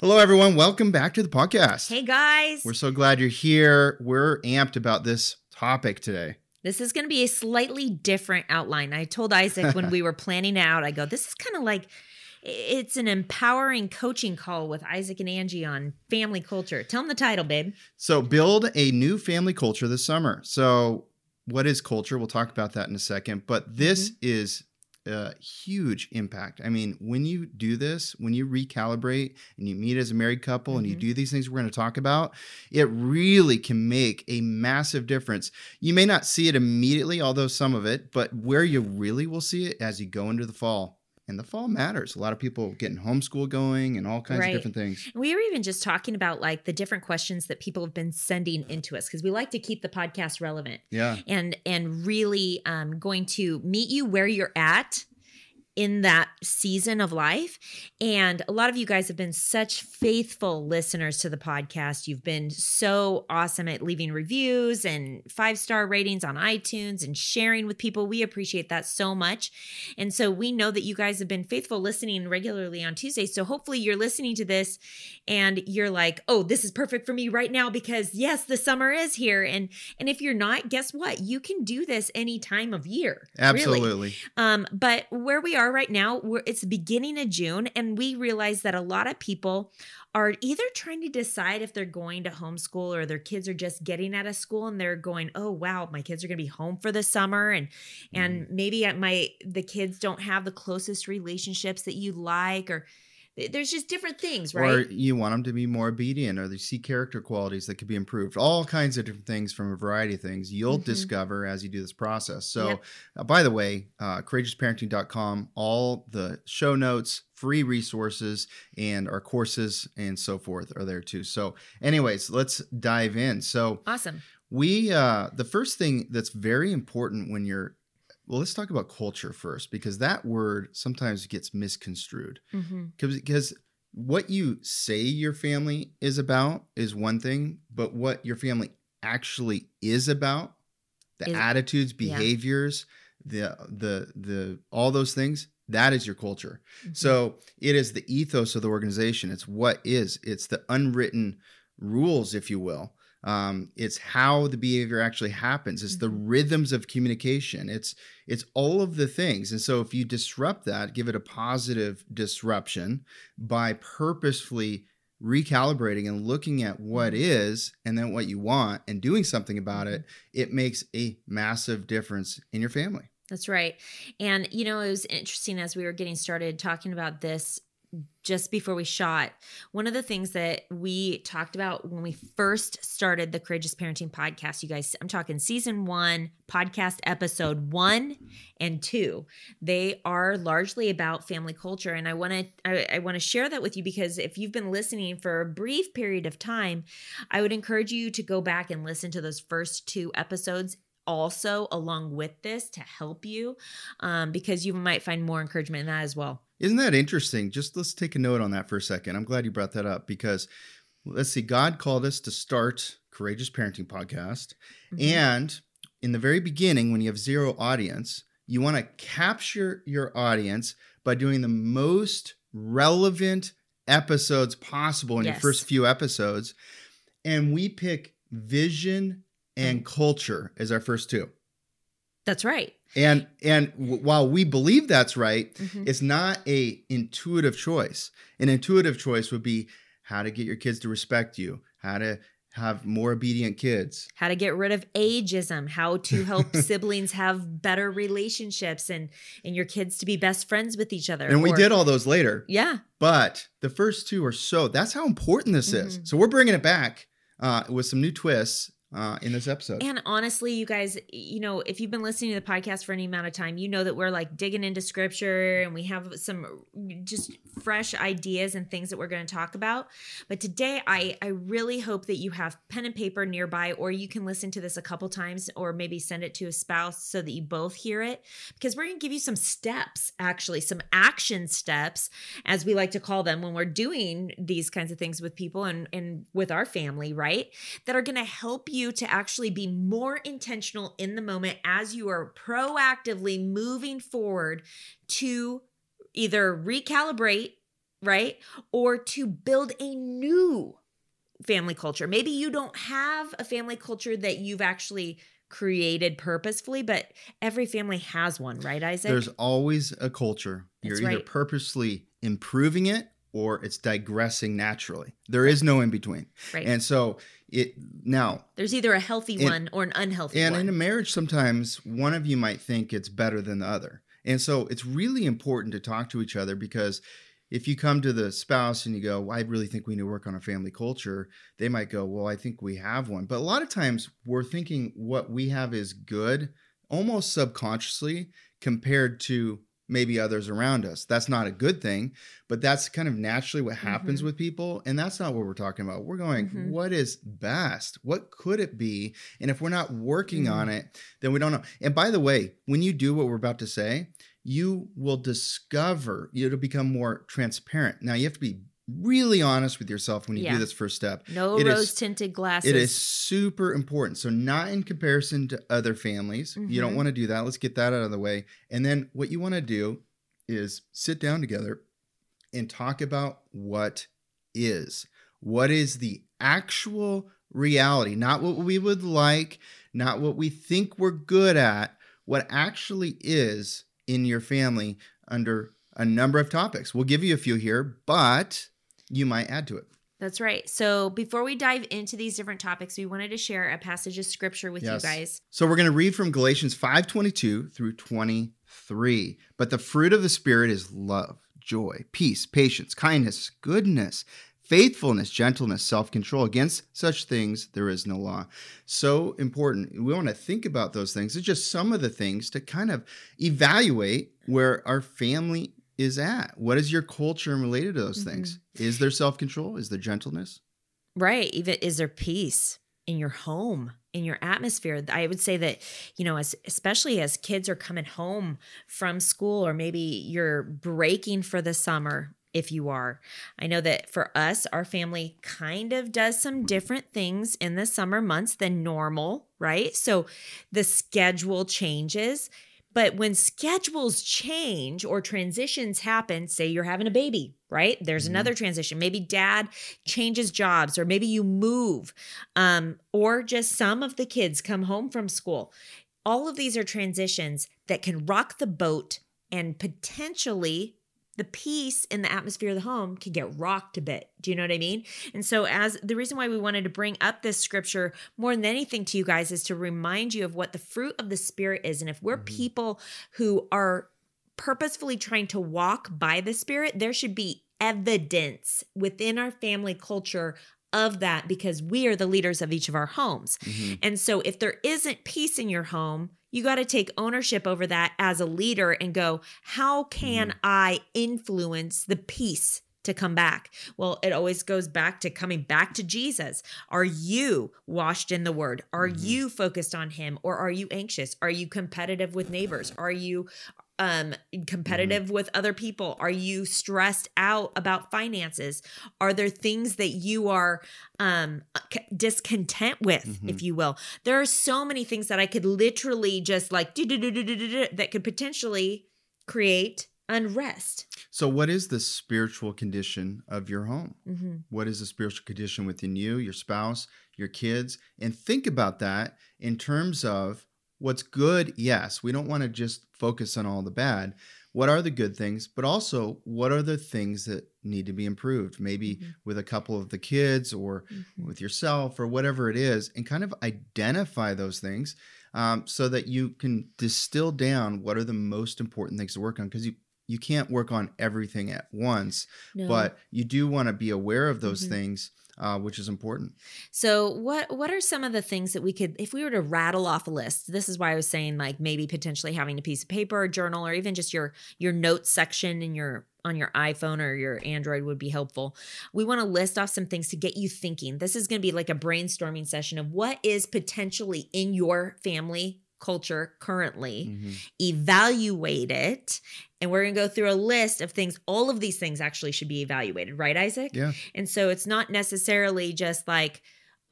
Hello, everyone. Welcome back to the podcast. Hey, guys. We're so glad you're here. We're amped about this topic today. This is going to be a slightly different outline. I told Isaac when we were planning out, I go, this is kind of like it's an empowering coaching call with Isaac and Angie on family culture. Tell them the title, babe. So, build a new family culture this summer. So, what is culture? We'll talk about that in a second. But this mm-hmm. is a huge impact. I mean, when you do this, when you recalibrate and you meet as a married couple mm-hmm. and you mm-hmm. do these things we're going to talk about, it really can make a massive difference. You may not see it immediately, although some of it, but where you really will see it as you go into the fall and the fall matters. A lot of people getting homeschool going and all kinds right. of different things. We were even just talking about like the different questions that people have been sending into us because we like to keep the podcast relevant. Yeah. And and really um, going to meet you where you're at in that season of life. And a lot of you guys have been such faithful listeners to the podcast. You've been so awesome at leaving reviews and five star ratings on iTunes and sharing with people. We appreciate that so much. And so we know that you guys have been faithful listening regularly on Tuesdays. So hopefully you're listening to this and you're like, oh, this is perfect for me right now because yes, the summer is here. And and if you're not, guess what? You can do this any time of year. Absolutely. Really. Um, but where we are are right now, we're, it's the beginning of June, and we realize that a lot of people are either trying to decide if they're going to homeschool or their kids are just getting out of school and they're going, "Oh wow, my kids are going to be home for the summer," and and mm. maybe my the kids don't have the closest relationships that you like, or there's just different things, right? Or you want them to be more obedient, or they see character qualities that could be improved. All kinds of different things from a variety of things you'll mm-hmm. discover as you do this process. So, yep. uh, by the way, uh, courageousparenting.com, all the show notes, free resources, and our courses and so forth are there too. So, anyways, let's dive in. So, awesome. We uh, the first thing that's very important when you're well, let's talk about culture first because that word sometimes gets misconstrued. Mm-hmm. Because what you say your family is about is one thing, but what your family actually is about, the is, attitudes, behaviors, yeah. the the the all those things, that is your culture. Mm-hmm. So it is the ethos of the organization. It's what is. It's the unwritten rules, if you will. Um, it's how the behavior actually happens. It's the mm-hmm. rhythms of communication. It's it's all of the things. And so if you disrupt that, give it a positive disruption by purposefully recalibrating and looking at what mm-hmm. and then what you want and doing something about it, mm-hmm. it makes a massive difference in your family. That's right. And you know, it was interesting as we were getting started talking about this just before we shot, one of the things that we talked about when we first started the Courageous Parenting podcast, you guys, I'm talking season one, podcast episode one and two. They are largely about family culture. And I want to I, I want to share that with you because if you've been listening for a brief period of time, I would encourage you to go back and listen to those first two episodes also along with this to help you um, because you might find more encouragement in that as well. Isn't that interesting? Just let's take a note on that for a second. I'm glad you brought that up because let's see, God called us to start Courageous Parenting Podcast. Mm-hmm. And in the very beginning, when you have zero audience, you want to capture your audience by doing the most relevant episodes possible in yes. your first few episodes. And we pick vision and culture as our first two. That's right. And and w- while we believe that's right, mm-hmm. it's not a intuitive choice. An intuitive choice would be how to get your kids to respect you, how to have more obedient kids, how to get rid of ageism, how to help siblings have better relationships and and your kids to be best friends with each other. And or, we did all those later. Yeah. But the first two are so that's how important this mm-hmm. is. So we're bringing it back uh, with some new twists uh, in this episode. And honestly, you guys, you know, if you've been listening to the podcast for any amount of time, you know that we're like digging into scripture and we have some just fresh ideas and things that we're going to talk about. But today, I I really hope that you have pen and paper nearby, or you can listen to this a couple times, or maybe send it to a spouse so that you both hear it, because we're going to give you some steps, actually, some action steps, as we like to call them, when we're doing these kinds of things with people and and with our family, right? That are going to help you you to actually be more intentional in the moment as you are proactively moving forward to either recalibrate, right? Or to build a new family culture. Maybe you don't have a family culture that you've actually created purposefully, but every family has one, right, Isaac? There's always a culture. You're either purposely improving it or it's digressing naturally. There is no in between. Right. And so it now there's either a healthy one or an unhealthy one. and one. in a marriage sometimes one of you might think it's better than the other. And so it's really important to talk to each other because if you come to the spouse and you go, well, I really think we need to work on a family culture, they might go, Well, I think we have one. But a lot of times we're thinking what we have is good almost subconsciously compared to maybe others around us. That's not a good thing, but that's kind of naturally what happens mm-hmm. with people. And that's not what we're talking about. We're going, mm-hmm. what is best? What could it be? And if we're not working mm-hmm. on it, then we don't know. And by the way, when you do what we're about to say, you will discover, it'll become more transparent. Now, you have to be really honest with yourself when you yeah. do this first step. No rose tinted glasses. It is super important. So, not in comparison to other families. Mm-hmm. You don't mm-hmm. want to do that. Let's get that out of the way. And then what you want to do is sit down together and talk about what is. What is the actual reality? Not what we would like, not what we think we're good at, what actually is in your family under a number of topics. We'll give you a few here, but you might add to it. That's right. So before we dive into these different topics, we wanted to share a passage of scripture with yes. you guys. So we're going to read from Galatians 5:22 through 23. But the fruit of the spirit is love, joy, peace, patience, kindness, goodness, faithfulness, gentleness, self-control. Against such things there is no law. So important. We want to think about those things. It's just some of the things to kind of evaluate where our family is at? What is your culture related to those mm-hmm. things? Is there self control? Is there gentleness? Right. Even is there peace in your home, in your atmosphere? I would say that, you know, as especially as kids are coming home from school, or maybe you're breaking for the summer, if you are. I know that for us, our family kind of does some different things in the summer months than normal, right? So the schedule changes. But when schedules change or transitions happen, say you're having a baby, right? There's mm-hmm. another transition. Maybe dad changes jobs, or maybe you move, um, or just some of the kids come home from school. All of these are transitions that can rock the boat and potentially the peace in the atmosphere of the home can get rocked a bit. Do you know what I mean? And so, as the reason why we wanted to bring up this scripture more than anything to you guys is to remind you of what the fruit of the Spirit is. And if we're mm-hmm. people who are purposefully trying to walk by the Spirit, there should be evidence within our family culture of that because we are the leaders of each of our homes. Mm-hmm. And so, if there isn't peace in your home, you got to take ownership over that as a leader and go, how can mm-hmm. I influence the peace to come back? Well, it always goes back to coming back to Jesus. Are you washed in the word? Are mm-hmm. you focused on him or are you anxious? Are you competitive with neighbors? Are you um competitive mm-hmm. with other people are you stressed out about finances are there things that you are um discontent with mm-hmm. if you will there are so many things that i could literally just like that could potentially create unrest so what is the spiritual condition of your home mm-hmm. what is the spiritual condition within you your spouse your kids and think about that in terms of What's good? Yes. We don't want to just focus on all the bad. What are the good things? But also, what are the things that need to be improved? Maybe mm-hmm. with a couple of the kids or mm-hmm. with yourself or whatever it is, and kind of identify those things um, so that you can distill down what are the most important things to work on. Because you you can't work on everything at once, No. but you do want to be aware of those Mhm. things, uh, which is important. So what what are some of the things that we could if we were to rattle off a list? This is why I was saying like maybe potentially having a piece of paper or journal or even just your your notes section in your on your iPhone or your Android would be helpful. We want to list off some things to get you thinking. This is going to be like a brainstorming session of what is potentially in your family culture currently Mhm. evaluate it and we're going to go through a list of things all of these things actually should be evaluated right isaac Yeah. and so it's not necessarily just like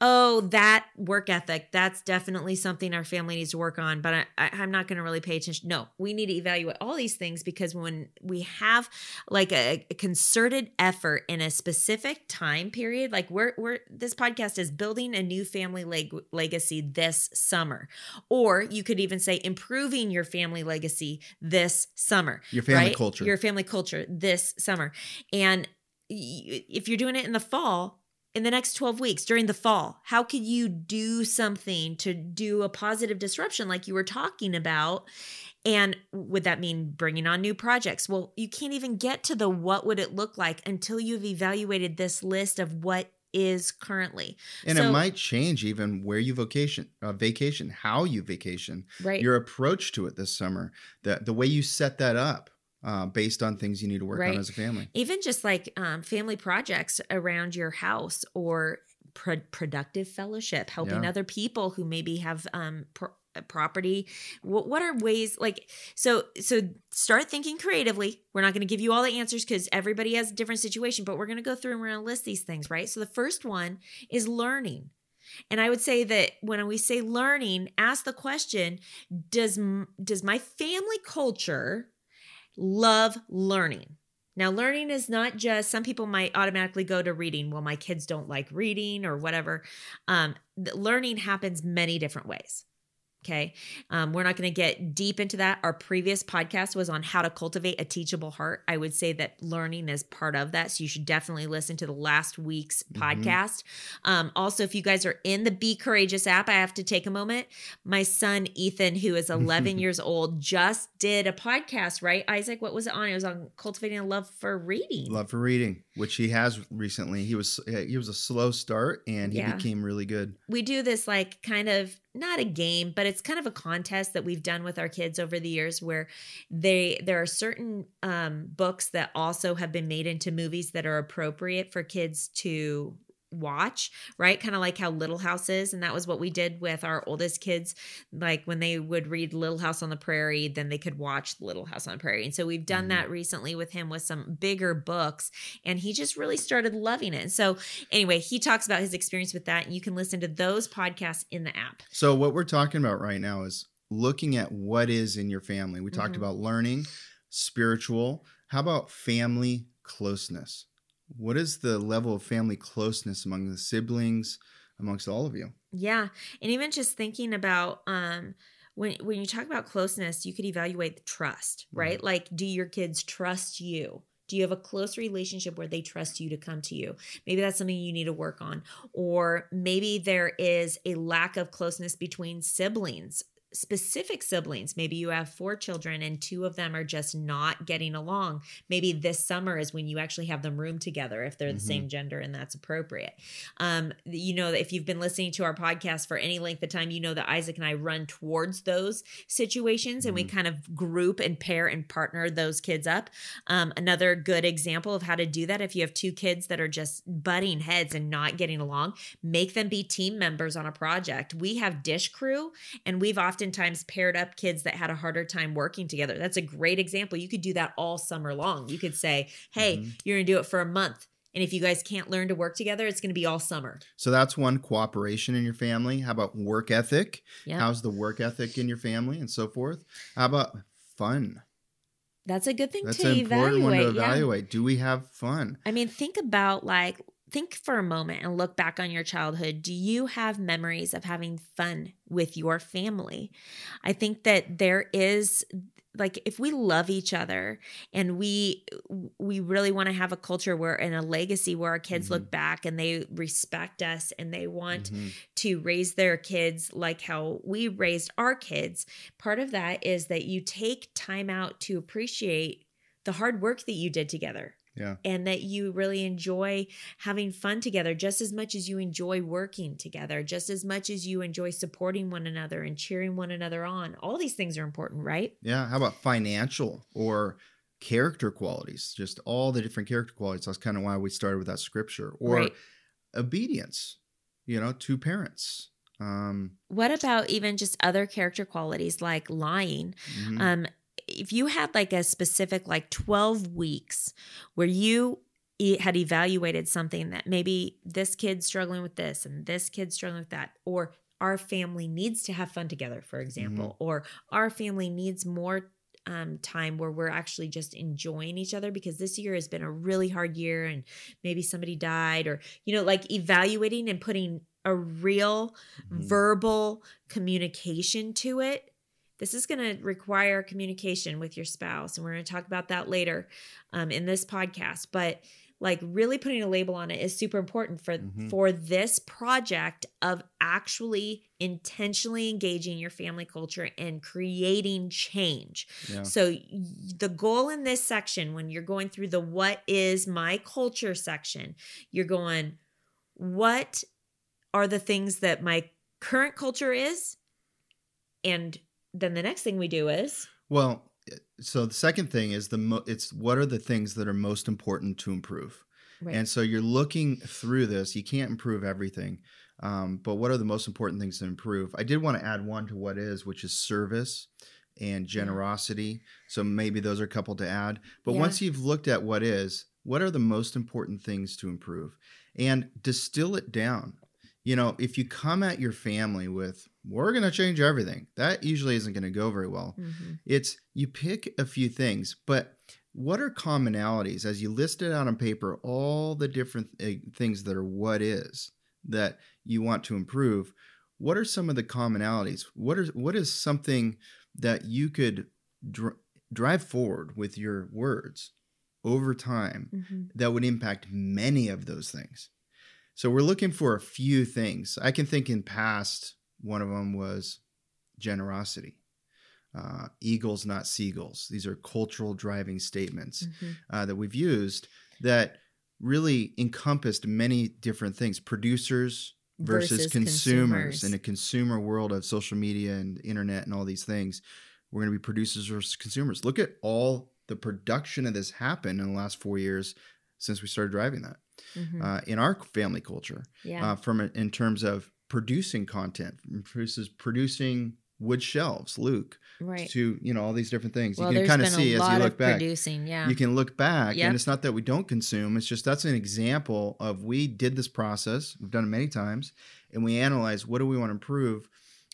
oh that work ethic that's definitely something our family needs to work on but I, I, i'm not going to really pay attention no we need to evaluate all these things because when we have like a, a concerted effort in a specific time period like we're, we're this podcast is building a new family leg- legacy this summer or you could even say improving your family legacy this summer Your family right? culture. Your family culture this summer. And if you're doing it in the fall, in the next 12 weeks during the fall, how could you do something to do a positive disruption like you were talking about? And would that mean bringing on new projects? Well, you can't even get to the what would it look like until you've evaluated this list of what is currently. and it might change even where you vacation, uh, vacation, how you vacation, Right. your approach to it this summer, the the way you set that up, uh, based on things you need to work Right. on as a family. even just like um, family projects around your house or pro- productive fellowship helping Yeah. other people who maybe have um, pro- property what, what are ways like so so start thinking creatively we're not going to give you all the answers because everybody has a different situation but we're going to go through and we're going to list these things right so the first one is learning and i would say that when we say learning ask the question does does my family culture love learning now, learning is not just, some people might automatically go to reading. Well, my kids don't like reading or whatever. Um, learning happens many different ways. Okay. Um, we're not going to get deep into that. Our previous podcast was on how to cultivate a teachable heart. I would say that learning is part of that. So you should definitely listen to the last week's Mhm. podcast. Um, also, if you guys are in the Be Courageous app, I have to take a moment. My son, Ethan, who is 11 years old, just did a podcast, right? Isaac, what was it on? It was on cultivating a love for reading. Love for reading, which he has recently. He was he was a slow start and he Yeah. became really good. we do this like kind of not a game but it's kind of a contest that we've done with our kids over the years where they there are certain um, books that also have been made into movies that are appropriate for kids to watch right kind of like how little house is and that was what we did with our oldest kids like when they would read little house on the prairie then they could watch little house on the prairie and so we've done Mhm. that recently with him with some bigger books and he just really started loving it and so anyway, he talks about his experience with that. And you can listen to those podcasts in the app. So what we're talking about right now is looking at what is in your family. We talked Mhm. about learning, spiritual. How about family closeness? What is the level of family closeness among the siblings, amongst all of you? Yeah. And even just thinking about um when when you talk about closeness, you could evaluate the trust, right? Like do your kids trust you? Do you have a close relationship where they trust you to come to you? Maybe that's something you need to work on. Or maybe there is a lack of closeness between siblings, specific siblings. Maybe you have four children and two of them are just not getting along. Maybe this summer is when you actually have them room together if they're the Mhm. same gender and that's appropriate. Um, you know if you've been listening to our podcast for any length of time, you know that Isaac and I run towards those situations and we Mhm. kind of group and pair and partner those kids up. Um, another good example of how to do that if you have two kids that are just butting heads and not getting along, make them be team members on a project. We have dish crew and we've oftentimes paired up kids that had a harder time working together. That's a great example. You could do that all summer long. You could say, hey, Mhm. you're going to do it for a month. And if you guys can't learn to work together, it's going to be all summer. So that's one cooperation in your family. How about work ethic? Yeah. How's the work ethic in your family and so forth? How about fun? That's a good thing That's to an important one to evaluate. yeah. evaluate. Do we have fun? I mean, think about like, think for a moment and look back on your childhood. Do you have memories of having fun with your family? I think that there is like if we love each other and we we really want to have a culture where and a legacy where our kids look back and they respect us and they want Mhm. to raise their kids like how we raised our kids. Part of that is that you take time out to appreciate the hard work that you did together. Yeah. And that you really enjoy having fun together just as much as you enjoy working together, just as much as you enjoy supporting one another and cheering one another on. All these things are important, right? Yeah. How about financial or character qualities? Just all the different character qualities. That's kind of why we started with that scripture. Or Right. obedience, you know, to parents. Um, What about even just other character qualities like lying? mhm. Um, if you had like a specific like 12 weeks where you e- had evaluated something that maybe this kid's struggling with this and this kid's struggling with that, or our family needs to have fun together, for example, or our family needs more um, time where we're actually just enjoying each other because this year has been a really hard year and maybe somebody died, or, you know, like evaluating and putting a real Mhm. verbal communication to it. This is going to require communication with your spouse, and we're going to talk about that later um, in this podcast. But like really putting a label on it is super important for Mhm. for this project of actually intentionally engaging your family culture and creating change. yeah. So the goal in this section when you're going through the what is my culture section, you're going what are the things that my current culture is? And then the next thing we do is Well, so the second thing is the mo- it's what are the things that are most important to improve. right. And so you're looking through this. You can't improve everything, um, but what are the most important things to improve? I did want to add one to what is, which is service and generosity. So maybe those are a couple to add. But Yeah. once you've looked at what is, what are the most important things to improve? And distill it down. You know, if you come at your family with, we're going to change everything, that usually isn't going to go very well. Mhm. It's you pick a few things, but what are commonalities as you list it out on paper? All the different things that are what is that you want to improve. What are some of the commonalities? What is what is something that you could dr- drive forward with your words over time Mhm. that would impact many of those things. So we're looking for a few things. I can think in past, one of them was generosity. Uh, eagles, not seagulls. These are cultural driving statements Mhm. uh, that we've used that really encompassed many different things producers versus, Versus consumers. consumers. in a consumer world of social media and internet and all these things we're going to be producers versus consumers look at all the production of this happen in the last four years since we started driving that Mhm. uh, in our family culture yeah. uh, from in terms of producing content versus producing wood shelves luke right. to you know all these different things Well, you can kind of see as you look back producing. Yeah. you can look back Yep. and it's not that we don't consume it's just that's an example of we did this process we've done it many times and we analyze what do we want to improve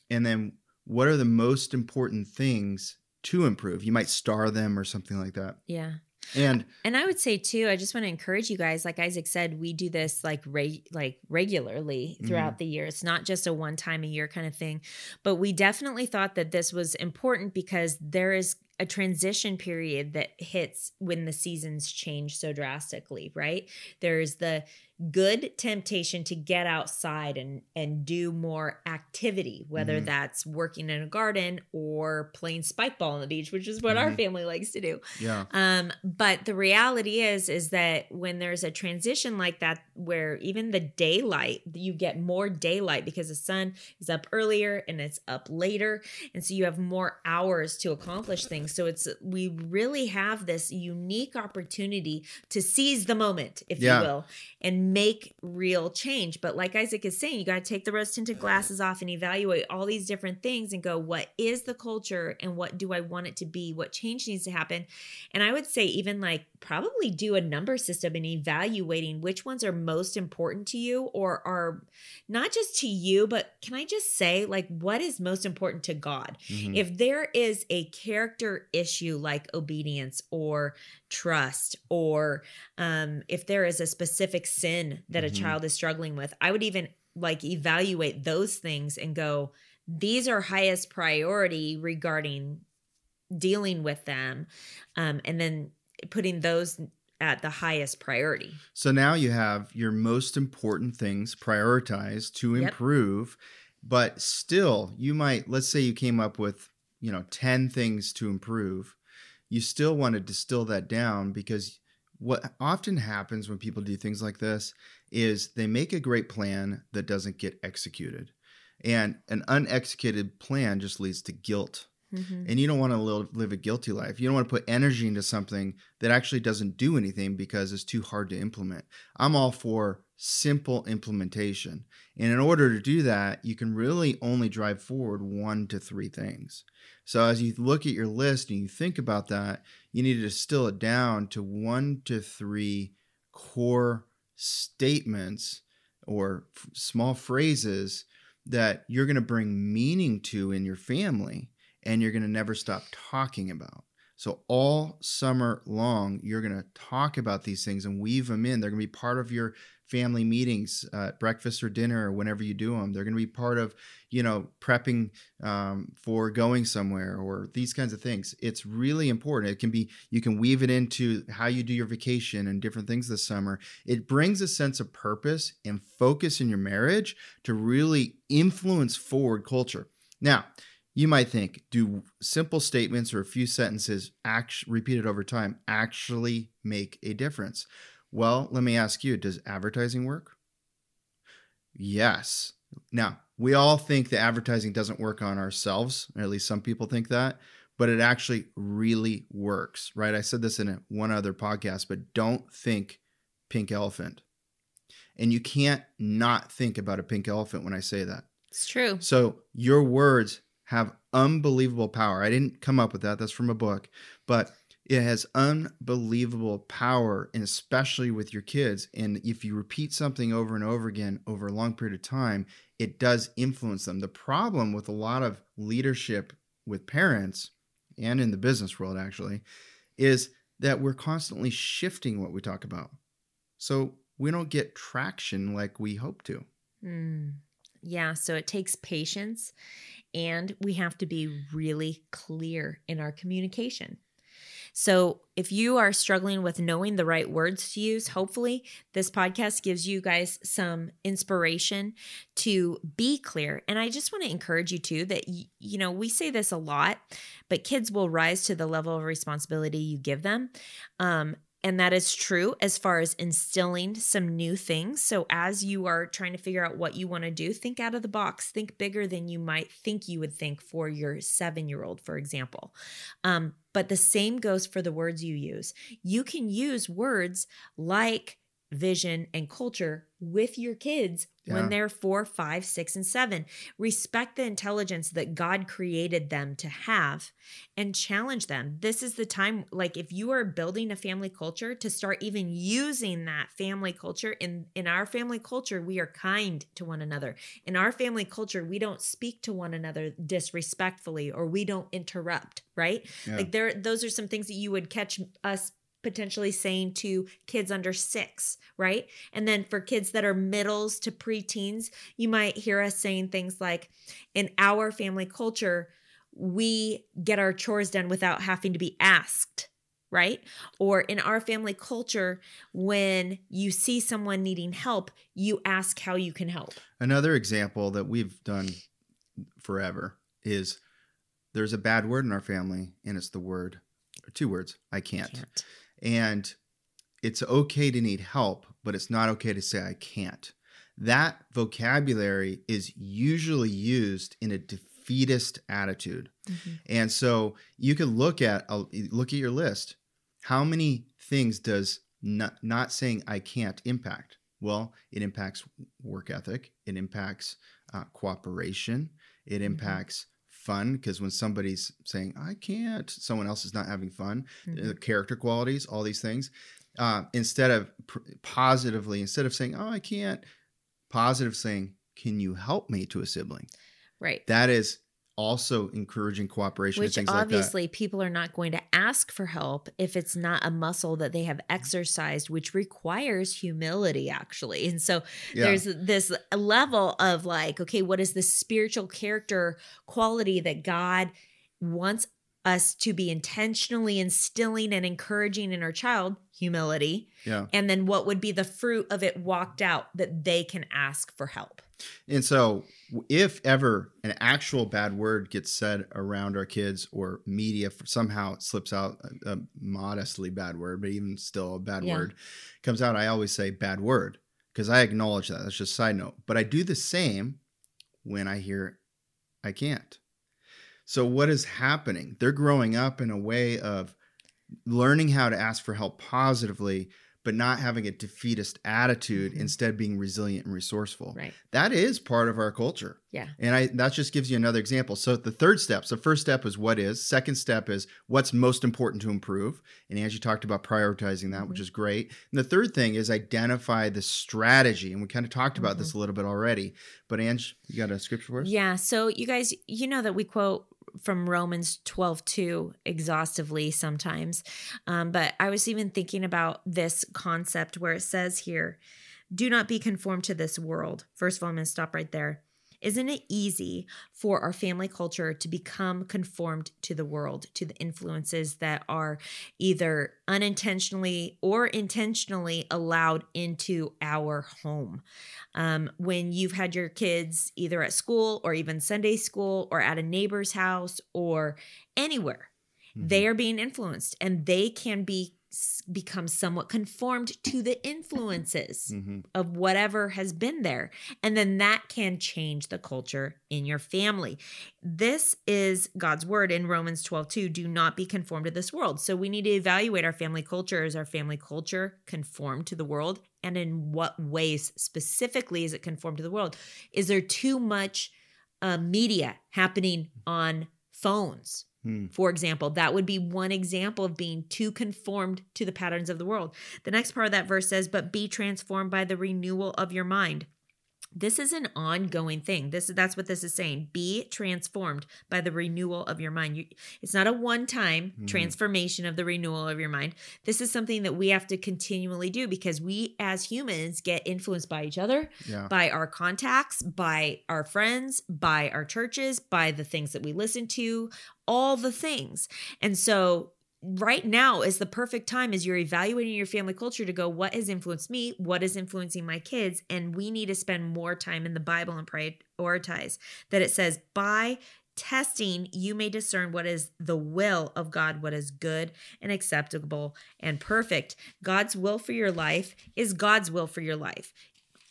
and then what are the most important things to improve you might star them or something like that yeah. And And I would say too, I just want to encourage you guys. Like Isaac said, we do this like re- like regularly Mm-hmm. throughout the year. It's not just a one time a year kind of thing. But we definitely thought that this was important because there is a transition period that hits when the seasons change so drastically, right? There's the good temptation to get outside and and do more activity, whether Mhm. that's working in a garden or playing spike ball on the beach, which is what our Mhm. family likes to do. yeah Um, but the reality is, is that when there's a transition like that, where even the daylight, you get more daylight because the sun is up earlier and it's up later, and so you have more hours to accomplish things. So it's we really have this unique opportunity to seize the moment, if Yeah. you will, and make real change. But like Isaac is saying, you got to take the rose tinted glasses off and evaluate all these different things and go, what is the culture and what do I want it to be? What change needs to happen? And I would say, even like probably do a number system and evaluating which ones are most important to you or are not just to you, but can I just say, like, what is most important to God? Mhm. If there is a character issue like obedience or trust, or um, if there is a specific sin that Mhm. a child is struggling with, I would even like evaluate those things and go, these are highest priority regarding dealing with them. Um, and then putting those at the highest priority. So now you have your most important things prioritized to Yep. improve, but still you might let's say you came up with, you know, 10 things to improve. you still want to distill that down because what often happens when people do things like this is they make a great plan that doesn't get executed. And an unexecuted plan just leads to guilt. Mm-hmm. And you don't want to live, live a guilty life. You don't want to put energy into something that actually doesn't do anything because it's too hard to implement. I'm all for simple implementation. And in order to do that, you can really only drive forward one to three things. So as you look at your list and you think about that, you need to distill it down to one to three core statements or f- small phrases that you're going to bring meaning to in your family and you're going to never stop talking about. So, all summer long, you're going to talk about these things and weave them in. They're going to be part of your family meetings, uh, breakfast or dinner, or whenever you do them. They're going to be part of, you know, prepping um, for going somewhere or these kinds of things. It's really important. It can be, you can weave it into how you do your vacation and different things this summer. It brings a sense of purpose and focus in your marriage to really influence forward culture. Now, you might think, do simple statements or a few sentences act- repeated over time actually make a difference? Well, let me ask you does advertising work? Yes. Now, we all think that advertising doesn't work on ourselves, or at least some people think that, but it actually really works, right? I said this in a, one other podcast, but don't think pink elephant. And you can't not think about a pink elephant when I say that. It's true. So your words have unbelievable power. I didn't come up with that, that's from a book, but it has unbelievable power and especially with your kids. And if you repeat something over and over again over a long period of time it does influence them. The problem with a lot of leadership with parents and in the business world actually is that we're constantly shifting what we talk about. So we don't get traction like we hope to. Mm. yeah so it takes patience and we have to be really clear in our communication so, if you are struggling with knowing the right words to use, hopefully this podcast gives you guys some inspiration to be clear. And I just want to encourage you too that, you know, we say this a lot, but kids will rise to the level of responsibility you give them. Um, and that is true as far as instilling some new things. So, as you are trying to figure out what you want to do, think out of the box, think bigger than you might think you would think for your seven year old, for example. Um, but the same goes for the words you use. You can use words like vision, and culture with your kids yeah. when they're four, five, six, and seven. Respect the intelligence that God created them to have and challenge them. This is the time, like if you are building a family culture, to start even using that family culture. In, in our family culture, we are kind to one another. In our family culture, we don't speak to one another disrespectfully or we don't interrupt, right? Yeah. Like there, those are some things that you would catch us potentially saying to kids under six, right? And then for kids that are middles to preteens, you might hear us saying things like, in our family culture, we get our chores done without having to be asked right? Or in our family culture, when you see someone needing help, you ask how you can help. Another example that we've done forever is there's a bad word in our family, and it's the word, or two words, I can't. can't. And it's okay to need help, but it's not okay to say I can't. That vocabulary is usually used in a defeatist attitude. Mm-hmm. And so you can look at uh, look at your list. How many things does not, not saying I can't impact? Well, it impacts work ethic, it impacts uh, cooperation, it mm-hmm. impacts fun because when somebody's saying I can't, someone else is not having fun. Mm-hmm. The character qualities, all these things. Uh, instead of pr- positively, instead of saying oh I can't, positive saying Can you help me to a sibling? Right. That is also encouraging cooperation which obviously like people are not going to ask for help if it's not a muscle that they have exercised which requires humility actually and so yeah. there's this level of like okay what is the spiritual character quality that god wants us to be intentionally instilling and encouraging in our child humility. Yeah. And then what would be the fruit of it walked out that they can ask for help? And so, if ever an actual bad word gets said around our kids or media somehow slips out a, a modestly bad word, but even still a bad Yeah. word comes out, I always say bad word because I acknowledge that. That's just a side note. But I do the same when I hear I can't. So, what is happening? They're growing up in a way of learning how to ask for help positively, but not having a defeatist attitude, Mhm. instead being resilient and resourceful Right. that is part of our culture Yeah. and i that just gives you another example so the third step so first step is what is second step is what's most important to improve and angie talked about prioritizing that which Mhm. is great and the third thing is identify the strategy and we kind of talked about Mm-hmm. this a little bit already but Angie, you got a scripture for us Yeah. So you guys, you know that we quote from Romans 12 2 exhaustively sometimes. Um, but I was even thinking about this concept where it says here, do not be conformed to this world. First of all, I'm going to stop right there. Isn't it easy for our family culture to become conformed to the world, to the influences that are either unintentionally or intentionally allowed into our home? um, when you've had your kids either at school or even Sunday school or at a neighbor's house or anywhere, Mhm. they are being influenced and they can be become somewhat conformed to the influences Mhm. of whatever has been there. And then that can change the culture in your family. This is god's word in romans 12 2 do not be conformed to this world. So we need to evaluate our family culture. Is our family culture conformed to the world? And in what ways specifically is it conformed to the world? Is there too much uh, media happening on phones Hmm. for example, that would be one example of being too conformed to the patterns of the world. The next part of that verse says, But be transformed by the renewal of your mind. This is an ongoing thing. This that's what this is saying. Be transformed by the renewal of your mind. You, it's not a one-time Mhm. transformation of the renewal of your mind. This is something that we have to continually do because we as humans get influenced by each other, yeah by our contacts, by our friends, by our churches, by the things that we listen to, all the things. And so right now is the perfect time as you're evaluating your family culture to go what has influenced me, what is influencing my kids, and we need to spend more time in the Bible and prioritize that it says by testing you may discern what is the will of God, what is good and acceptable and perfect. God's will for your life is God's will for your life.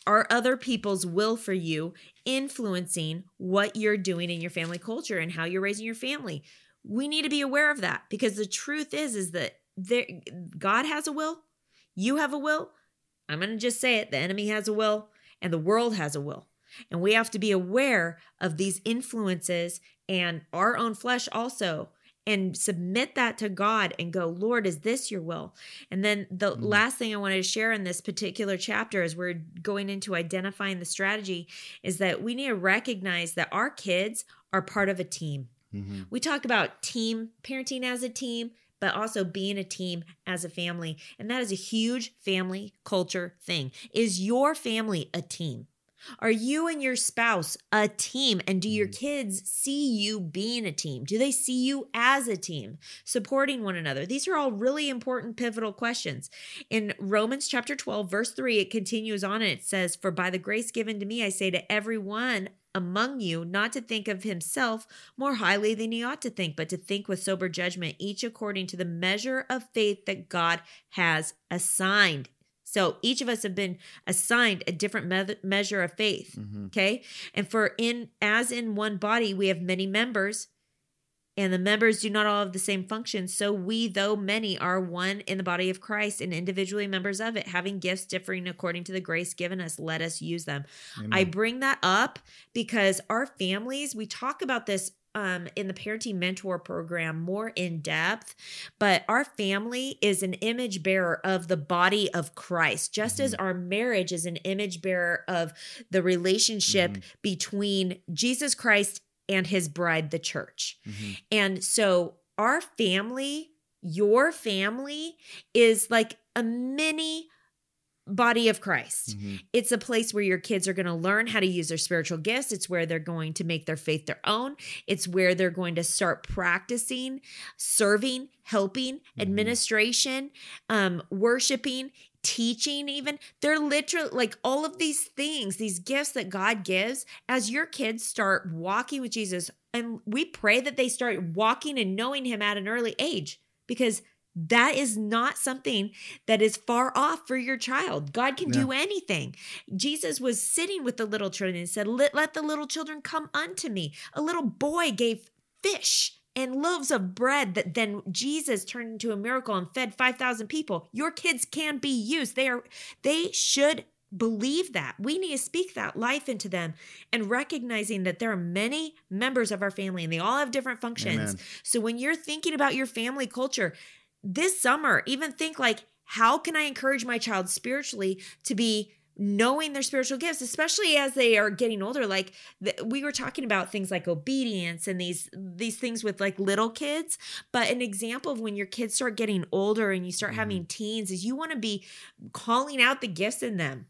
Are other people's will for you influencing what you're doing in your family culture and how you're raising your family we need to be aware of that because the truth is is that there god has a will you have a will i'm going to just say it the enemy has a will and the world has a will and we have to be aware of these influences and our own flesh also and submit that to God and go, Lord, is this your will? And then the Mhm. last thing I wanted to share in this particular chapter as we're going into identifying the strategy is that we need to recognize that our kids are part of a team. Mhm. We talk about team parenting as a team, but also being a team as a family. And that is a huge family culture thing. Is your family a team? Are you and your spouse a team? And do your Mhm. kids see you being a team? Do they see you as a team, supporting one another? These are all really important, pivotal questions. In Romans chapter 12, verse 3, it continues on and it says, For by the grace given to me, I say to everyone among you not to think of himself more highly than he ought to think, but to think with sober judgment, each according to the measure of faith that God has assigned. So each of us have been assigned a different me- measure of faith. Mhm. Okay. And for in as in one body, we have many members, and the members do not all have the same function. So we, though many, are one in the body of Christ and individually members of it, having gifts differing according to the grace given us. Let us use them. I bring that up because our families, we talk about this um, in the parenting mentor program more in depth, but our family is an image bearer of the body of Christ, just as our marriage is an image bearer of the relationship Mhm. between Jesus Christ and his bride, the church. Mhm. And so our family, your family, is like a mini body of Christ. Mm-hmm. It's a place where your kids are going to learn how to use their spiritual gifts. It's where they're going to make their faith their own. It's where they're going to start practicing serving, helping, mm-hmm. administration, um, worshiping, teaching, even. They're literally like all of these things, these gifts that God gives as your kids start walking with Jesus. And we pray that they start walking and knowing Him at an early age because that is not something that is far off for your child. God can yeah. do anything. Jesus was sitting with the little children and said, let, let the little children come unto me. A little boy gave fish and loaves of bread that then Jesus turned into a miracle and fed 5,000 people. Your kids can be used. They are they should believe that. We need to speak that life into them and recognizing that there are many members of our family and they all have different functions. Amen. So when you're thinking about your family culture, this summer, even think like, how can I encourage my child spiritually to be knowing their spiritual gifts especially as they are getting older like the, we were talking about things like obedience and these these things with like little kids but an example of when your kids start getting older and you start mm-hmm. having teens is you want to be calling out the gifts in them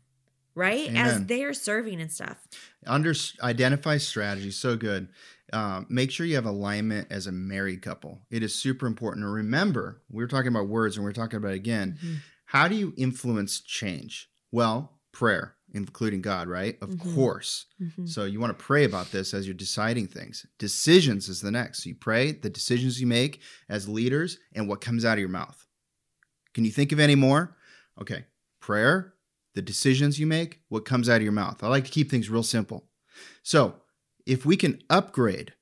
right Amen. as they're serving and stuff under identify strategy so good uh, make sure you have alignment as a married couple. It is super important to remember. We are talking about words and we're talking about again. Mm-hmm. How do you influence change? Well, prayer, including God, right? Of mm-hmm. course. Mm-hmm. So you want to pray about this as you're deciding things. Decisions is the next. So you pray the decisions you make as leaders and what comes out of your mouth. Can you think of any more? Okay. Prayer, the decisions you make, what comes out of your mouth. I like to keep things real simple. So if we can upgrade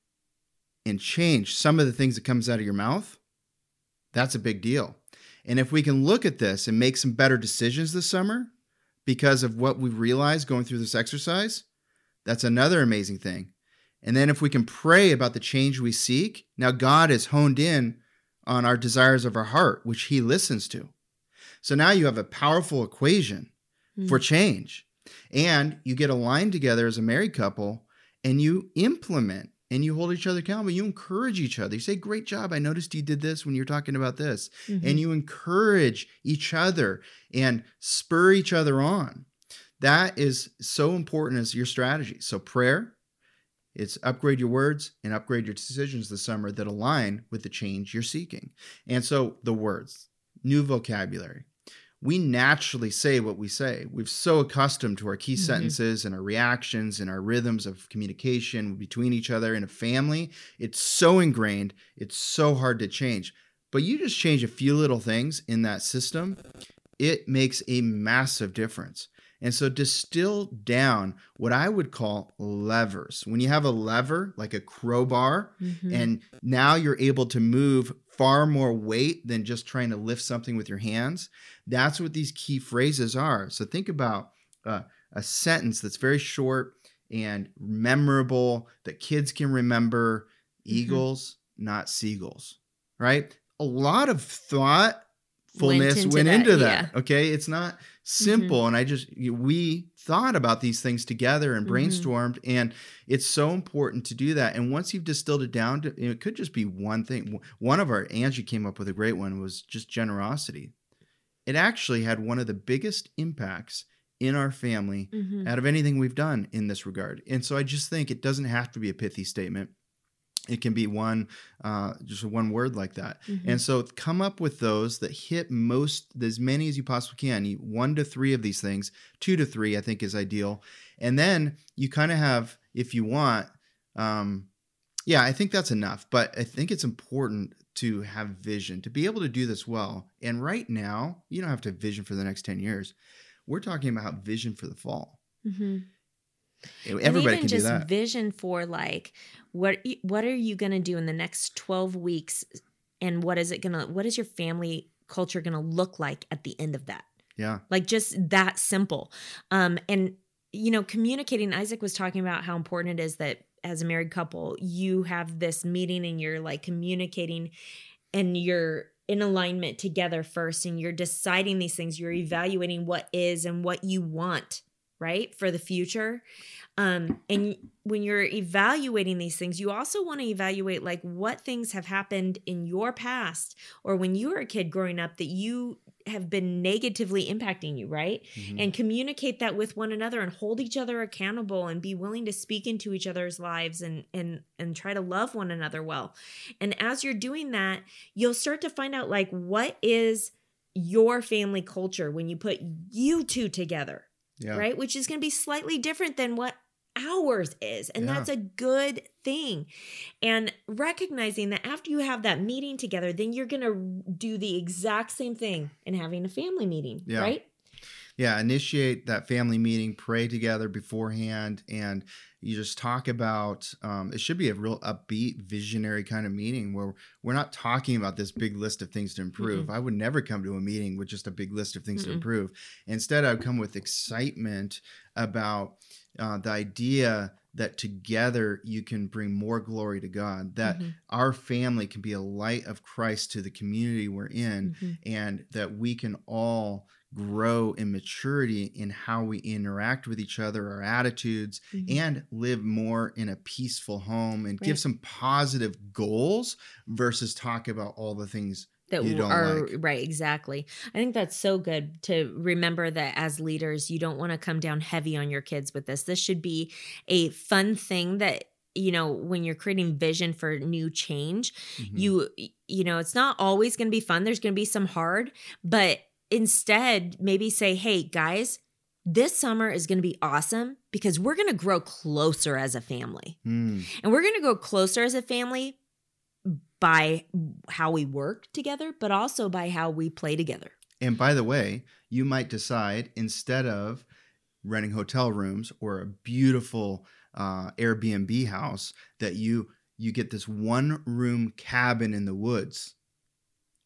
and change some of the things that comes out of your mouth, that's a big deal. And if we can look at this and make some better decisions this summer because of what we've realized going through this exercise, that's another amazing thing. And then if we can pray about the change we seek, now God is honed in on our desires of our heart, which he listens to. So now you have a powerful equation mm. for change. And you get aligned together as a married couple and you implement and you hold each other accountable. You encourage each other. You say, Great job. I noticed you did this when you're talking about this. Mm-hmm. And you encourage each other and spur each other on. That is so important as your strategy. So, prayer, it's upgrade your words and upgrade your decisions this summer that align with the change you're seeking. And so, the words, new vocabulary, we naturally say what we say. We've so accustomed to our key mm-hmm. sentences and our reactions and our rhythms of communication between each other in a family. It's so ingrained, it's so hard to change. But you just change a few little things in that system, it makes a massive difference. And so distill down what I would call levers. When you have a lever, like a crowbar, mm-hmm. and now you're able to move far more weight than just trying to lift something with your hands. That's what these key phrases are. So think about uh, a sentence that's very short and memorable that kids can remember mm-hmm. eagles, not seagulls, right? A lot of thoughtfulness went into went that. Into that yeah. Okay. It's not simple. Mm-hmm. And I just, we thought about these things together and mm-hmm. brainstormed. Mm-hmm. And it's so important to do that. And once you've distilled it down to, it could just be one thing. One of our, Angie came up with a great one was just generosity. It actually had one of the biggest impacts in our family mm-hmm. out of anything we've done in this regard. And so I just think it doesn't have to be a pithy statement it can be one uh, just one word like that. Mm-hmm. and so come up with those that hit most as many as you possibly can. You, one to three of these things two to three i think is ideal. And then you kind of have if you want um, yeah i think that's enough. But i think it's important to have vision to be able to do this well. And right now you don't have to have vision for the next 10 years. We're talking about vision for the fall. Mm-hmm. Everybody can just do that. Vision for like what what are you going to do in the next 12 weeks and what is it going to what is your family culture going to look like at the end of that? Yeah. Like just that simple. Um and you know, communicating Isaac was talking about how important it is that as a married couple, you have this meeting and you're like communicating and you're in alignment together first and you're deciding these things, you're evaluating what is and what you want right? For the future. Um, and when you're evaluating these things, you also want to evaluate like what things have happened in your past or when you were a kid growing up that you have been negatively impacting you, right? Mm-hmm. And communicate that with one another and hold each other accountable and be willing to speak into each other's lives and and and try to love one another well. And as you're doing that, you'll start to find out like what is your family culture when you put you two together yeah. right? Which is going to be slightly different than what ours is. And yeah. that's a good thing. And recognizing that after you have that meeting together, then you're going to do the exact same thing in having a family meeting, yeah. right? Yeah, initiate that family meeting, pray together beforehand, and you just talk about um, it should be a real upbeat visionary kind of meeting where we're not talking about this big list of things to improve mm i would never come to a meeting with just a big list of things mm to improve instead i'd come with excitement about uh, the idea that together you can bring more glory to God, that mm-hmm. our family can be a light of Christ to the community we're in, mm-hmm. and that we can all grow in maturity in how we interact with each other, our attitudes, mm-hmm. and live more in a peaceful home and right. give some positive goals versus talk about all the things that you are like. right exactly i think that's so good to remember that as leaders you don't want to come down heavy on your kids with this this should be a fun thing that you know when you're creating vision for new change mm-hmm. you you know it's not always going to be fun there's going to be some hard but instead maybe say, hey, guys, this summer is going to be awesome because we're going to grow closer as a family. Mm. And we're going to grow closer as a family by how we work together, but also by how we play together. And by the way, you might decide instead of renting hotel rooms or a beautiful uh, Airbnb house that you you get this one room cabin in the woods,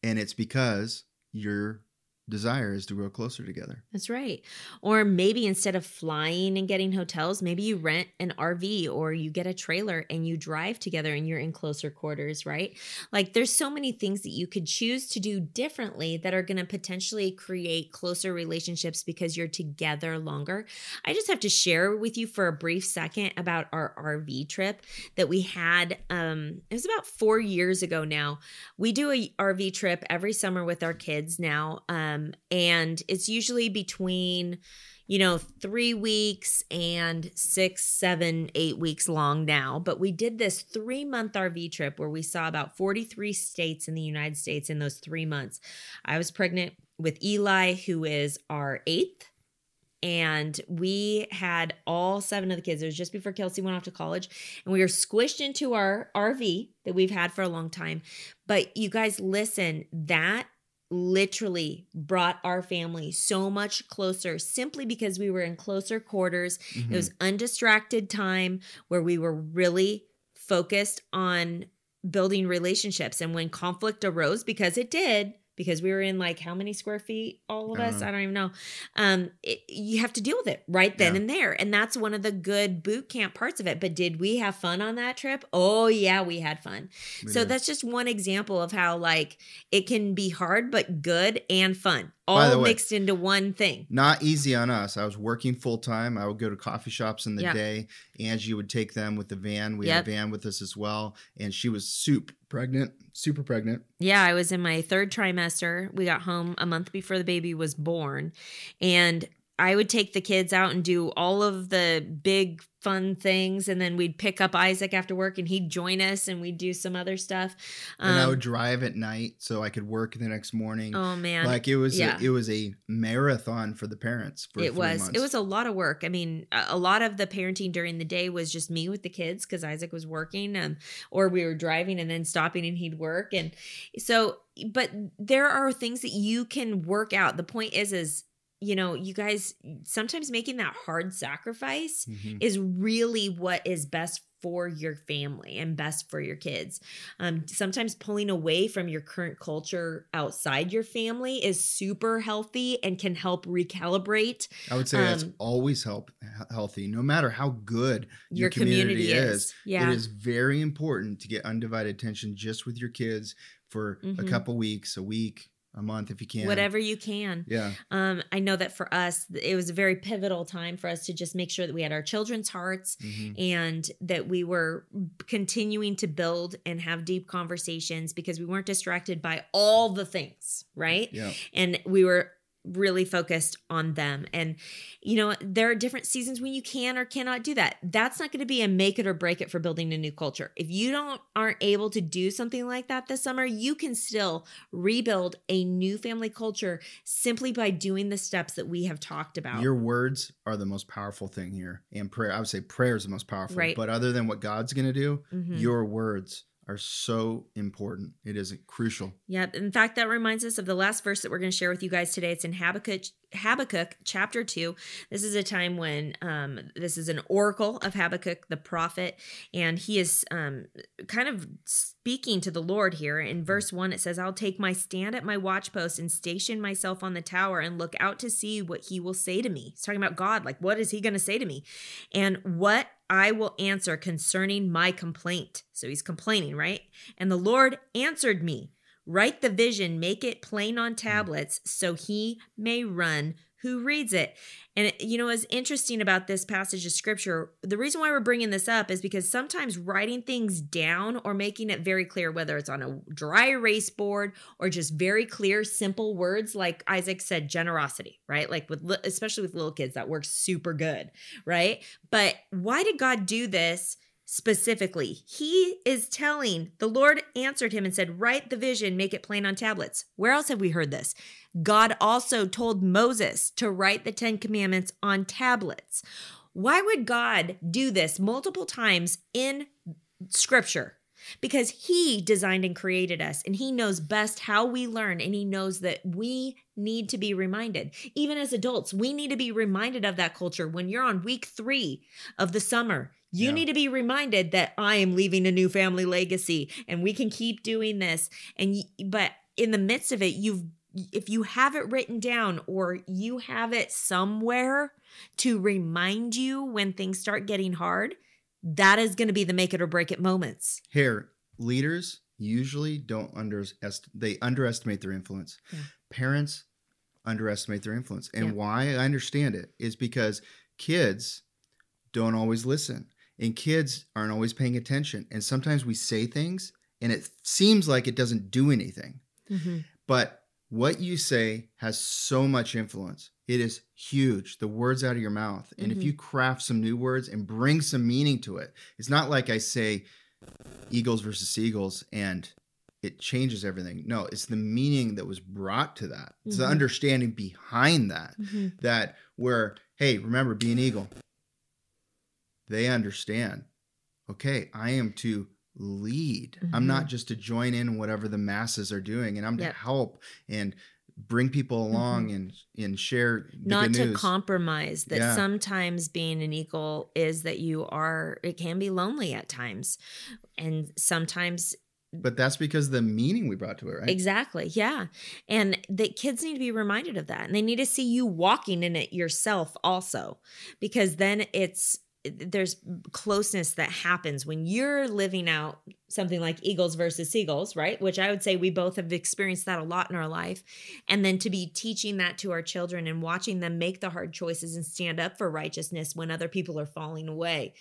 and it's because you're desire is to grow closer together. That's right. Or maybe instead of flying and getting hotels, maybe you rent an RV or you get a trailer and you drive together and you're in closer quarters, right? Like there's so many things that you could choose to do differently that are going to potentially create closer relationships because you're together longer. I just have to share with you for a brief second about our RV trip that we had um it was about 4 years ago now. We do a RV trip every summer with our kids now. Um um, and it's usually between, you know, three weeks and six, seven, eight weeks long now. But we did this three month RV trip where we saw about 43 states in the United States in those three months. I was pregnant with Eli, who is our eighth and we had all seven of the kids. It was just before Kelsey went off to college, and we were squished into our RV that we've had for a long time. But you guys, listen, that literally brought our family so much closer simply because we were in closer quarters. Mm-hmm. It was undistracted time where we were really focused on building relationships. And when conflict arose, because it did, because we were in like how many square feet all of us i don't even know um it, you have to deal with it right then yeah. and there and that's one of the good boot camp parts of it but did we have fun on that trip oh yeah we had fun we so did. that's just one example of how like it can be hard but good and fun all way, mixed into one thing. Not easy on us. I was working full time. I would go to coffee shops in the day. Angie would take them with the van. We yep. had a van with us as well. And she was super pregnant, super pregnant. Yeah, I was in my third trimester. We got home a month before the baby was born. And I would take the kids out and do all of the big fun things and then we'd pick up Isaac after work and he'd join us and we'd do some other stuff. Um, and I would um, drive at night so I could work the next morning. Oh man. Like it was yeah. a, it was a marathon for the parents For It was. Months. It was a lot of work. I mean, a lot of the parenting during the day was just me with the kids cuz Isaac was working um, or we were driving and then stopping and he'd work and so but there are things that you can work out. The point is is you know, you guys sometimes making that hard sacrifice mm-hmm. is really what is best for your family and best for your kids. Um, sometimes pulling away from your current culture outside your family is super healthy and can help recalibrate. I would say um, that's always help healthy, no matter how good your, your community, community, is. is. Yeah. It is very important to get undivided attention just with your kids for mm-hmm. a couple weeks, a week, a month if you can. Whatever you can. Yeah. Um, I know that for us, it was a very pivotal time for us to just make sure that we had our children's hearts Mhm. and that we were continuing to build and have deep conversations because we weren't distracted by all the things, right? Yeah. and we were really focused on them and you know there are different seasons when you can or cannot do that that's not going to be a make it or break it for building a new culture if you don't aren't able to do something like that this summer you can still rebuild a new family culture simply by doing the steps that we have talked about Your words are the most powerful thing here. And prayer, I would say prayer is the most powerful. Right. But other than what God's going to do, Mhm. your words are so important. It is crucial. Yep. In fact, that reminds us of the last verse that we're going to share with you guys today. It's in Habakkuk, Habakkuk chapter 2. This is a time when um, this is an oracle of Habakkuk, the prophet, and he is um, kind of speaking to the Lord here. In verse 1, it says, I'll take my stand at my watchpost and station myself on the tower and look out to see what he will say to me. He's talking about God. Like, what is he going to say to me? And what I will answer concerning my complaint. So he's complaining, right? And the Lord answered me. Write the vision, make it plain on hmm. tablets, so he may run who reads it. And it, you know, what's interesting about this passage of scripture, the reason why we're bringing this up is because sometimes writing things down or making it very clear, whether it's on a dry erase board or just very clear, simple words, like Isaac said, generosity, right? Like with, especially with little kids, that works super good, right? But why did God do this? Specifically. He is telling, the Lord answered him and said, Write the vision, make it plain on tablets. Where else have we heard this? God also told Moses to write the Ten Commandments on tablets. Why would God do this multiple times in scripture? Because he designed and created us and he knows best how we learn and he knows that we need to be reminded. Even as adults, we need to be reminded of that culture. When you're on week three of the summer, you Yeah. need to be reminded that I am leaving a new family legacy and we can keep doing this. And but in the midst of it, you've if you have it written down or you have it somewhere to remind you when things start getting hard, that is going to be the make it or break it moments. Here, leaders usually don't underestimate they underestimate their influence. Yeah. Parents underestimate their influence. And Yeah. why I understand it is because kids don't always listen. And kids aren't always paying attention. And sometimes we say things and it seems like it doesn't do anything. But what you say has so much influence. It is huge. The words out of your mouth. And if Mhm. you craft some new words and bring some meaning to it, it's not like I say eagles versus seagulls and it changes everything. No, it's the meaning that was brought to that. It's the Mhm. understanding behind that. Mm-hmm. That where, hey, remember, be an eagle. They understand. Okay, I am to lead. I'm Mhm. not just to join in whatever the masses are doing, and I'm Yep. to help and bring people along and and share the Not to compromise that Yeah. sometimes being an equal is that you are, it can be lonely at times. And sometimes but that's because the meaning we brought to it, right? Exactly. Yeah. And the kids need to be reminded of that. And they need to see you walking in it yourself also. Because then it's there's closeness that happens when you're living out something like eagles versus seagulls, right? Which I would say we both have experienced that a lot in our life. And then to be teaching that to our children and watching them make the hard choices and stand up for righteousness when other people are falling away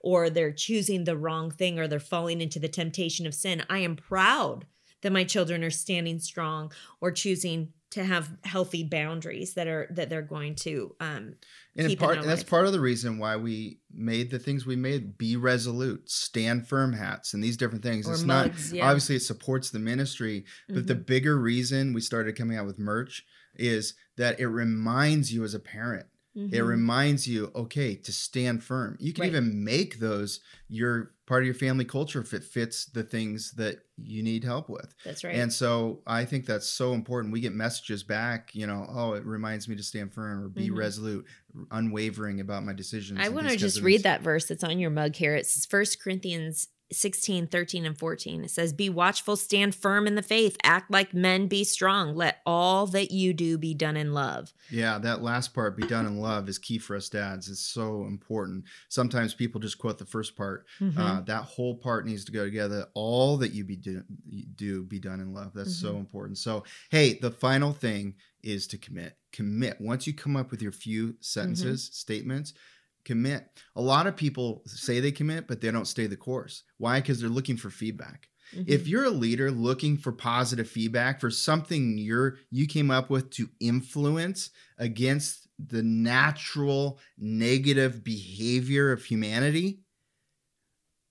or they're choosing the wrong thing or they're falling into the temptation of sin. I am proud that my children are standing strong or choosing to have healthy boundaries that are that they're going to um and keep part and that's part of the reason why we made the things we made be resolute stand firm hats and these different things. Or it's mugs not yeah. obviously it supports the ministry but the Mhm. bigger reason we started coming out with merch is that it reminds you as a parent it Mhm. reminds you okay to stand firm you can Right. even make those your part of your family culture if it fits the things that you need help with that's right and so i think that's so important we get messages back you know oh it reminds me to stand firm or be Mhm. resolute unwavering about my decisions I want to just read that verse that's on your mug here. It's First Corinthians 16, 13, and 14. It says, Be watchful, stand firm in the faith, act like men, be strong. Let all that you do be done in love. Yeah, that last part, be done in love, is key for us dads. It's so important. Sometimes people just quote the first part. Mm-hmm. Uh, that whole part needs to go together. All that you be do, do be done in love. That's mm-hmm. so important. So, hey, the final thing is to commit. Commit. Once you come up with your few sentences, mm-hmm. statements, commit. A lot of people say they commit, but they don't stay the course. Why? Because they're looking for feedback. Mm-hmm. If you're a leader looking for positive feedback for something you're you came up with to influence against the natural negative behavior of humanity,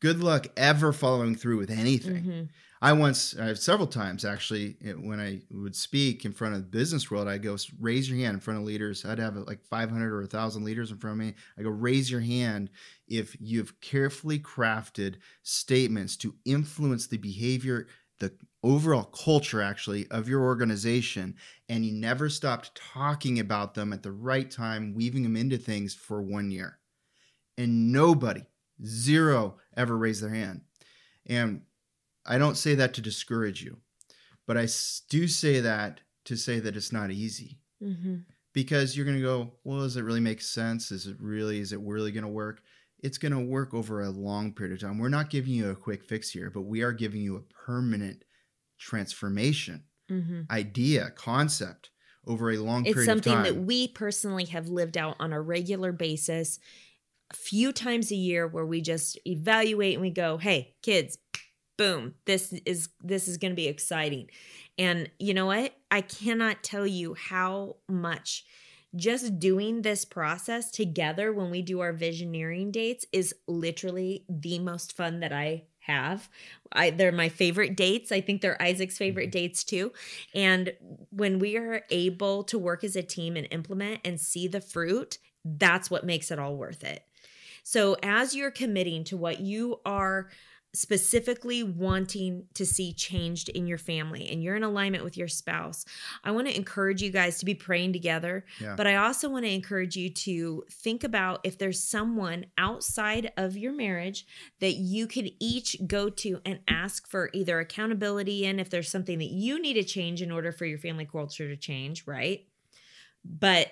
good luck ever following through with anything. Mm-hmm. I once, uh, several times actually, when I would speak in front of the business world, I go, raise your hand in front of leaders. I'd have like 500 or 1,000 leaders in front of me. I go, raise your hand if you've carefully crafted statements to influence the behavior, the overall culture actually of your organization, and you never stopped talking about them at the right time, weaving them into things for one year. And nobody, zero, ever raised their hand. And I don't say that to discourage you, but I do say that to say that it's not easy. Mm-hmm. Because you're going to go, well, does it really make sense? Is it really, is it really going to work? It's going to work over a long period of time. We're not giving you a quick fix here, but we are giving you a permanent transformation, mm-hmm. idea, concept over a long it's period of time. It's something that we personally have lived out on a regular basis, a few times a year, where we just evaluate and we go, hey, kids, boom this is this is going to be exciting. And you know what? I cannot tell you how much just doing this process together when we do our visioneering dates is literally the most fun that i have. I, they're my favorite dates. I think they're isaac's favorite mm-hmm. dates too. And when we are able to work as a team and implement and see the fruit that's what makes it all worth it. So as you're committing to what you are specifically wanting to see changed in your family and you're in alignment with your spouse, I want to encourage you guys to be praying together. Yeah. But I also want to encourage you to think about if there's someone outside of your marriage that you could each go to and ask for either accountability in if there's something that you need to change in order for your family culture to change, right? But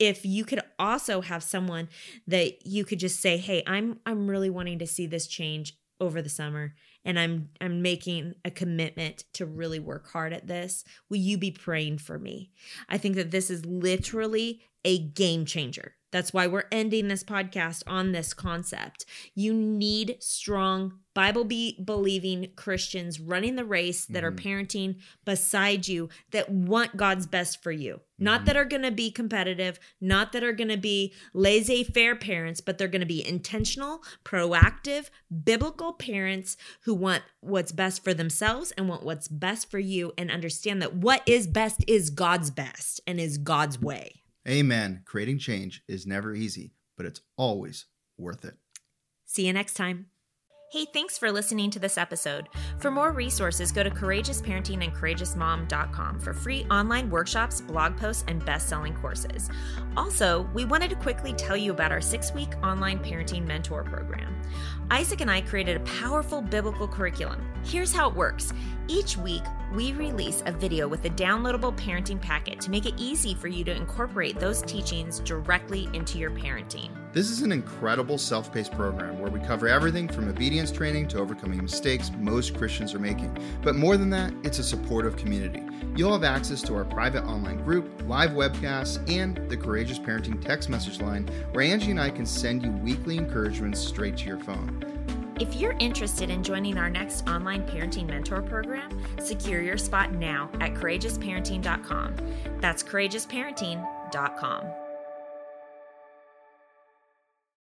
if you could also have someone that you could just say hey i'm i'm really wanting to see this change over the summer and I'm I'm making a commitment to really work hard at this. Will you be praying for me? I think that this is literally a game changer. That's why we're ending this podcast on this concept. You need strong Bible be believing Christians running the race that mm-hmm. are parenting beside you that want God's best for you. Mm-hmm. Not that are going to be competitive, not that are going to be laissez faire parents, but they're going to be intentional, proactive, biblical parents who want what's best for themselves and want what's best for you and understand that what is best is God's best and is God's way. Amen. Creating change is never easy, but it's always worth it. See you next time. Hey, thanks for listening to this episode. For more resources, go to courageousparenting and courageousmom.com for free online workshops, blog posts, and best selling courses. Also, we wanted to quickly tell you about our six week online parenting mentor program. Isaac and I created a powerful biblical curriculum. Here's how it works each week, we release a video with a downloadable parenting packet to make it easy for you to incorporate those teachings directly into your parenting. This is an incredible self paced program where we cover everything from obedience training to overcoming mistakes most Christians are making. But more than that, it's a supportive community. You'll have access to our private online group, live webcasts, and the Courageous Parenting text message line where Angie and I can send you weekly encouragements straight to your phone. If you're interested in joining our next online parenting mentor program, secure your spot now at courageousparenting.com. That's courageousparenting.com.